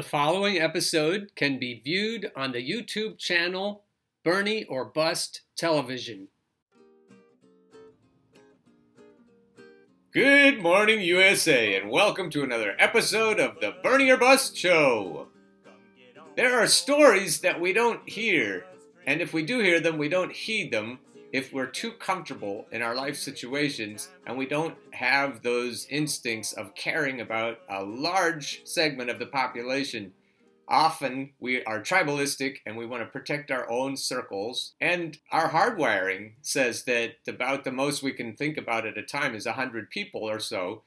The following episode can be viewed on the YouTube channel Bernie or Bust Television. Good morning, USA, and welcome to another episode of the Bernie or Bust Show. There are stories that we don't hear, and if we do hear them, we don't heed them if we're too comfortable in our life situations and we don't have those instincts of caring about a large segment of the population. Often we are tribalistic and we want to protect our own circles. And our hardwiring says that about the most we can think about at a time is 100 people or so.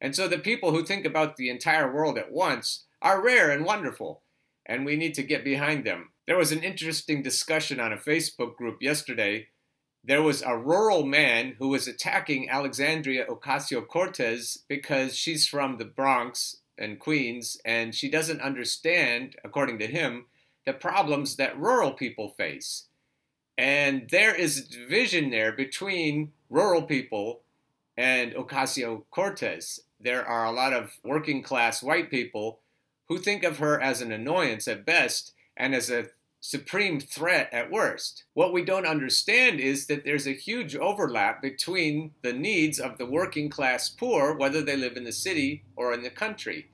And so the people who think about the entire world at once are rare and wonderful, and we need to get behind them. There was an interesting discussion on a Facebook group yesterday there was a rural man who was attacking Alexandria Ocasio Cortez because she's from the Bronx and Queens, and she doesn't understand, according to him, the problems that rural people face. And there is a division there between rural people and Ocasio Cortez. There are a lot of working class white people who think of her as an annoyance at best and as a supreme threat at worst. What we don't understand is that there's a huge overlap between the needs of the working class poor, whether they live in the city or in the country.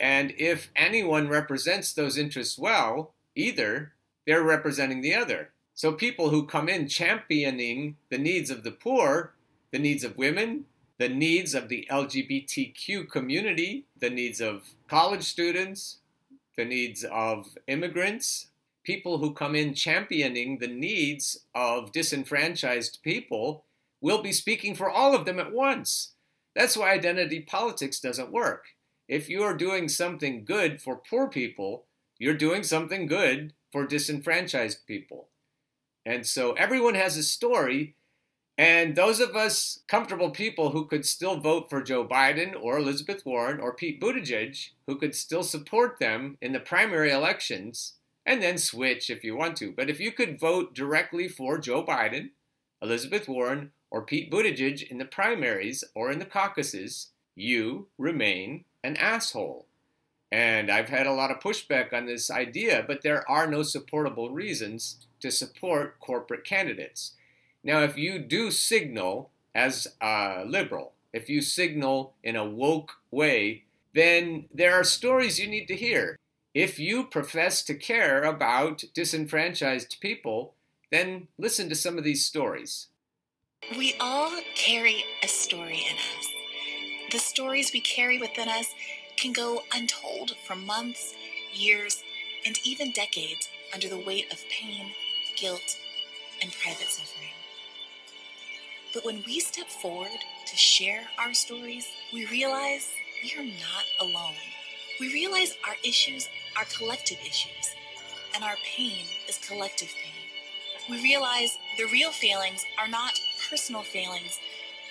And if anyone represents those interests well, either, they're representing the other. So people who come in championing the needs of the poor, the needs of women, the needs of the LGBTQ community, the needs of college students, the needs of immigrants, people who come in championing the needs of disenfranchised people will be speaking for all of them at once. That's why identity politics doesn't work. If you're doing something good for poor people, you're doing something good for disenfranchised people. And so everyone has a story. And those of us comfortable people who could still vote for Joe Biden or Elizabeth Warren or Pete Buttigieg, who could still support them in the primary elections, and then switch if you want to. But if you could vote directly for Joe Biden, Elizabeth Warren, or Pete Buttigieg in the primaries or in the caucuses, you remain an asshole. And I've had a lot of pushback on this idea, but there are no supportable reasons to support corporate candidates. Now, if you do signal as a liberal, if you signal in a woke way, then there are stories you need to hear. If you profess to care about disenfranchised people, then listen to some of these stories. We all carry a story in us. The stories we carry within us can go untold for months, years, and even decades under the weight of pain, guilt, and private suffering. But when we step forward to share our stories, we realize we are not alone. We realize our issues are collective issues, and our pain is collective pain. We realize the real failings are not personal failings,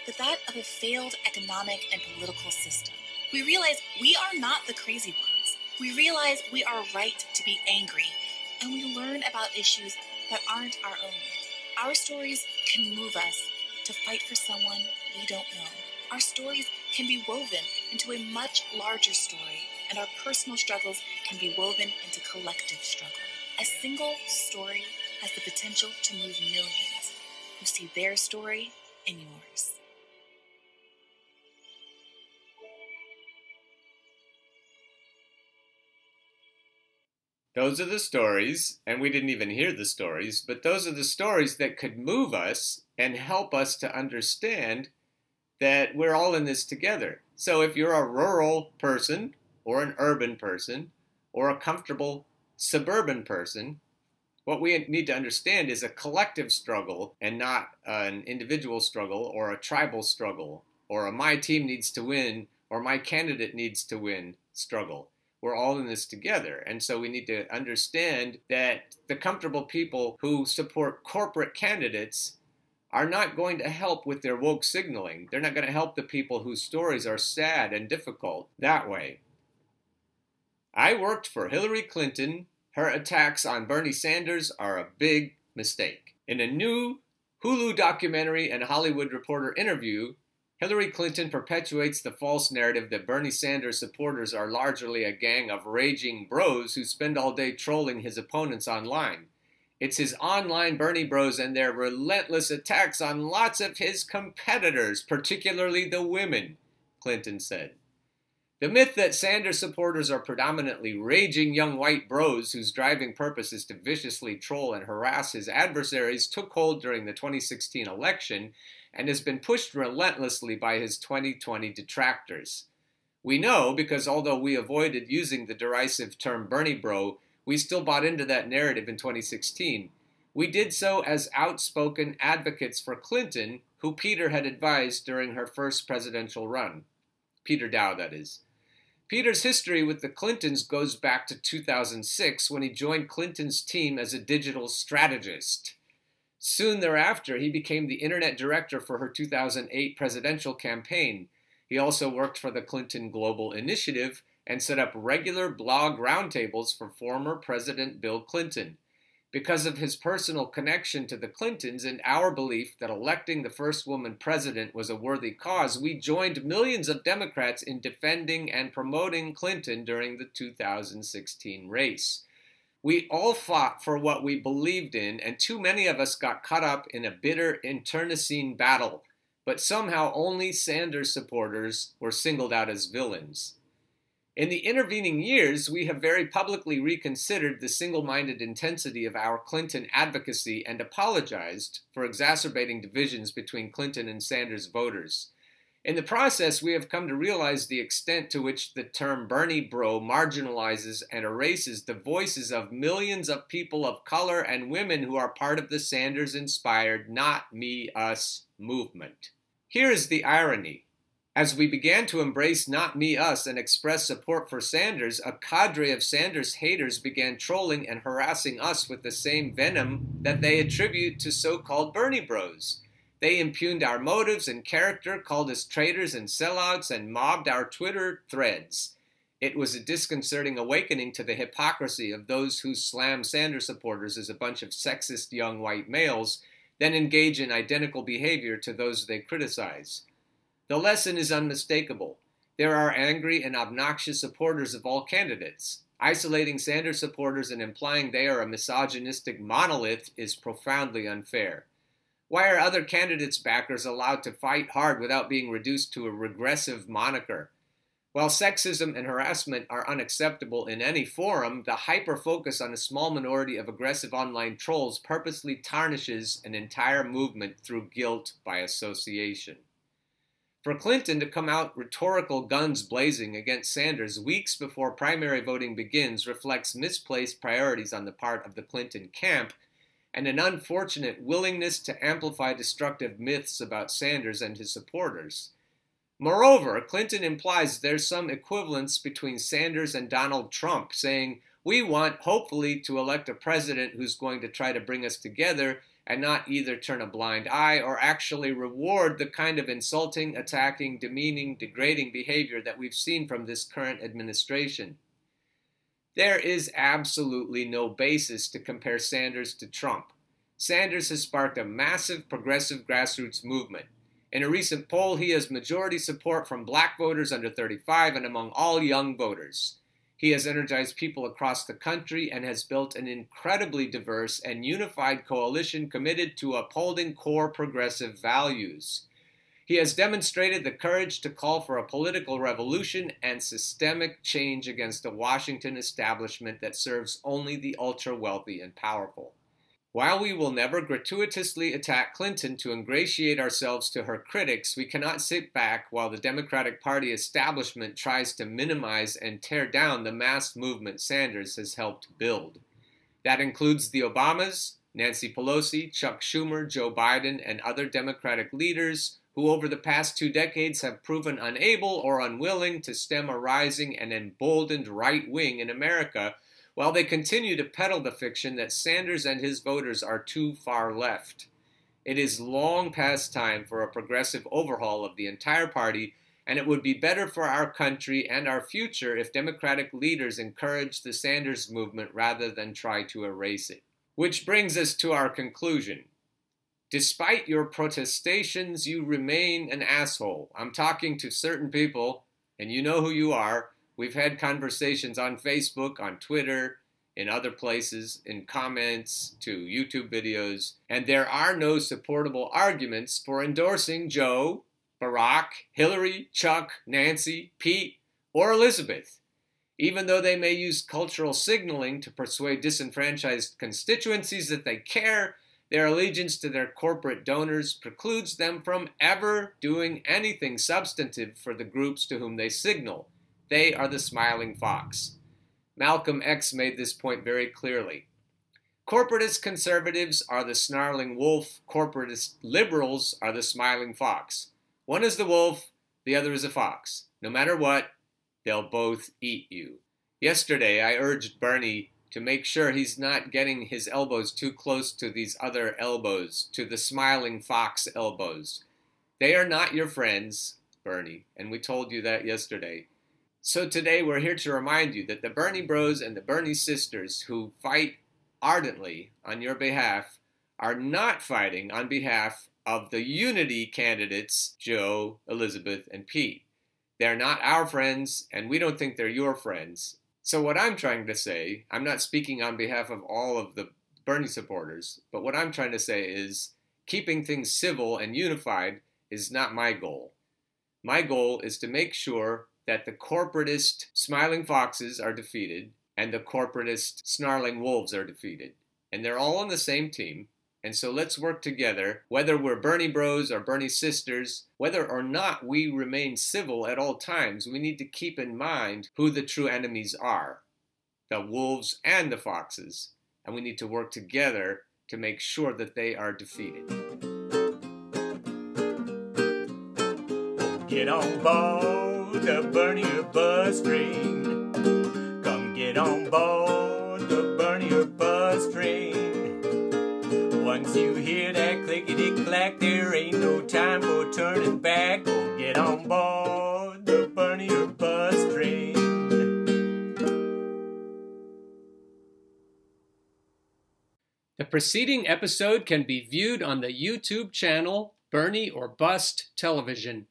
but that of a failed economic and political system. We realize we are not the crazy ones. We realize we are right to be angry, and we learn about issues that aren't our own. Our stories can move us to fight for someone we don't know. Our stories can be woven into a much larger story and our personal struggles can be woven into collective struggle. A single story has the potential to move millions who see their story in yours. Those are the stories, and we didn't even hear the stories, but those are the stories that could move us and help us to understand that we're all in this together. So if you're a rural person or an urban person or a comfortable suburban person, what we need to understand is a collective struggle and not an individual struggle or a tribal struggle or a my team needs to win or my candidate needs to win struggle. We're all in this together. And so we need to understand that the comfortable people who support corporate candidates are not going to help with their woke signaling. They're not going to help the people whose stories are sad and difficult that way. I worked for Hillary Clinton. Her attacks on Bernie Sanders are a big mistake. In a new Hulu documentary and Hollywood Reporter interview, Hillary Clinton perpetuates the false narrative that Bernie Sanders supporters are largely a gang of raging bros who spend all day trolling his opponents online. It's his online Bernie bros and their relentless attacks on lots of his competitors, particularly the women, Clinton said. The myth that Sanders supporters are predominantly raging young white bros whose driving purpose is to viciously troll and harass his adversaries took hold during the 2016 election and has been pushed relentlessly by his 2020 detractors. We know because although we avoided using the derisive term Bernie bro, we still bought into that narrative in 2016. We did so as outspoken advocates for Clinton, who Peter had advised during her first presidential run. Peter Daou, that is. Peter's history with the Clintons goes back to 2006 when he joined Clinton's team as a digital strategist. Soon thereafter, he became the internet director for her 2008 presidential campaign. He also worked for the Clinton Global Initiative and set up regular blog roundtables for former President Bill Clinton. Because of his personal connection to the Clintons and our belief that electing the first woman president was a worthy cause, we joined millions of Democrats in defending and promoting Clinton during the 2016 race. We all fought for what we believed in, and too many of us got caught up in a bitter internecine battle. But somehow only Sanders supporters were singled out as villains. In the intervening years, we have very publicly reconsidered the single minded intensity of our Clinton advocacy and apologized for exacerbating divisions between Clinton and Sanders voters. In the process, we have come to realize the extent to which the term Bernie Bro marginalizes and erases the voices of millions of people of color and women who are part of the Sanders inspired Not Me, Us movement. Here is the irony. As we began to embrace Not Me Us and express support for Sanders, a cadre of Sanders haters began trolling and harassing us with the same venom that they attribute to so called Bernie Bros. They impugned our motives and character, called us traitors and sellouts, and mobbed our Twitter threads. It was a disconcerting awakening to the hypocrisy of those who slam Sanders supporters as a bunch of sexist young white males, then engage in identical behavior to those they criticize. The lesson is unmistakable. There are angry and obnoxious supporters of all candidates. Isolating Sanders supporters and implying they are a misogynistic monolith is profoundly unfair. Why are other candidates' backers allowed to fight hard without being reduced to a regressive moniker? While sexism and harassment are unacceptable in any forum, the hyper focus on a small minority of aggressive online trolls purposely tarnishes an entire movement through guilt by association. For Clinton to come out rhetorical guns blazing against Sanders weeks before primary voting begins reflects misplaced priorities on the part of the Clinton camp and an unfortunate willingness to amplify destructive myths about Sanders and his supporters. Moreover, Clinton implies there's some equivalence between Sanders and Donald Trump, saying, We want, hopefully, to elect a president who's going to try to bring us together and not either turn a blind eye or actually reward the kind of insulting, attacking, demeaning, degrading behavior that we've seen from this current administration. There is absolutely no basis to compare Sanders to Trump. Sanders has sparked a massive progressive grassroots movement. In a recent poll, he has majority support from black voters under 35 and among all young voters. He has energized people across the country and has built an incredibly diverse and unified coalition committed to upholding core progressive values. He has demonstrated the courage to call for a political revolution and systemic change against a Washington establishment that serves only the ultra wealthy and powerful. While we will never gratuitously attack Clinton to ingratiate ourselves to her critics, we cannot sit back while the Democratic Party establishment tries to minimize and tear down the mass movement Sanders has helped build. That includes the Obamas, Nancy Pelosi, Chuck Schumer, Joe Biden, and other Democratic leaders who over the past two decades have proven unable or unwilling to stem a rising and emboldened right wing in America while they continue to peddle the fiction that Sanders and his voters are too far left. It is long past time for a progressive overhaul of the entire party, and it would be better for our country and our future if Democratic leaders encourage the Sanders movement rather than try to erase it. Which brings us to our conclusion. Despite your protestations, you remain an asshole. I'm talking to certain people, and you know who you are. We've had conversations on Facebook, on Twitter, in other places, in comments to YouTube videos, and there are no supportable arguments for endorsing Joe, Barack, Hillary, Chuck, Nancy, Pete, or Elizabeth. Even though they may use cultural signaling to persuade disenfranchised constituencies that they care, their allegiance to their corporate donors precludes them from ever doing anything substantive for the groups to whom they signal. They are the smiling fox. Malcolm X made this point very clearly. Corporatist conservatives are the snarling wolf, corporatist liberals are the smiling fox. One is the wolf, the other is a fox. No matter what, they'll both eat you. Yesterday, I urged Bernie to make sure he's not getting his elbows too close to these other elbows, to the smiling fox elbows. They are not your friends, Bernie, and we told you that yesterday. So today we're here to remind you that the Bernie Bros and the Bernie Sisters who fight ardently on your behalf are not fighting on behalf of the unity candidates, Joe, Elizabeth, and Pete. They're not our friends, and we don't think they're your friends. So, what I'm trying to say, I'm not speaking on behalf of all of the Bernie supporters, but what I'm trying to say is keeping things civil and unified is not my goal. My goal is to make sure that the corporatist smiling foxes are defeated and the corporatist snarling wolves are defeated. And they're all on the same team. And so let's work together, whether we're Bernie bros or Bernie sisters, whether or not we remain civil at all times, we need to keep in mind who the true enemies are the wolves and the foxes. And we need to work together to make sure that they are defeated. Get on board the Bernie or Bust train. Come get on board the Bernie or Bust train. Once you hear that clickety clack, there ain't no time for turning back. Oh, get on board the Bernie or Bust train. The preceding episode can be viewed on the YouTube channel Bernie or Bust Television.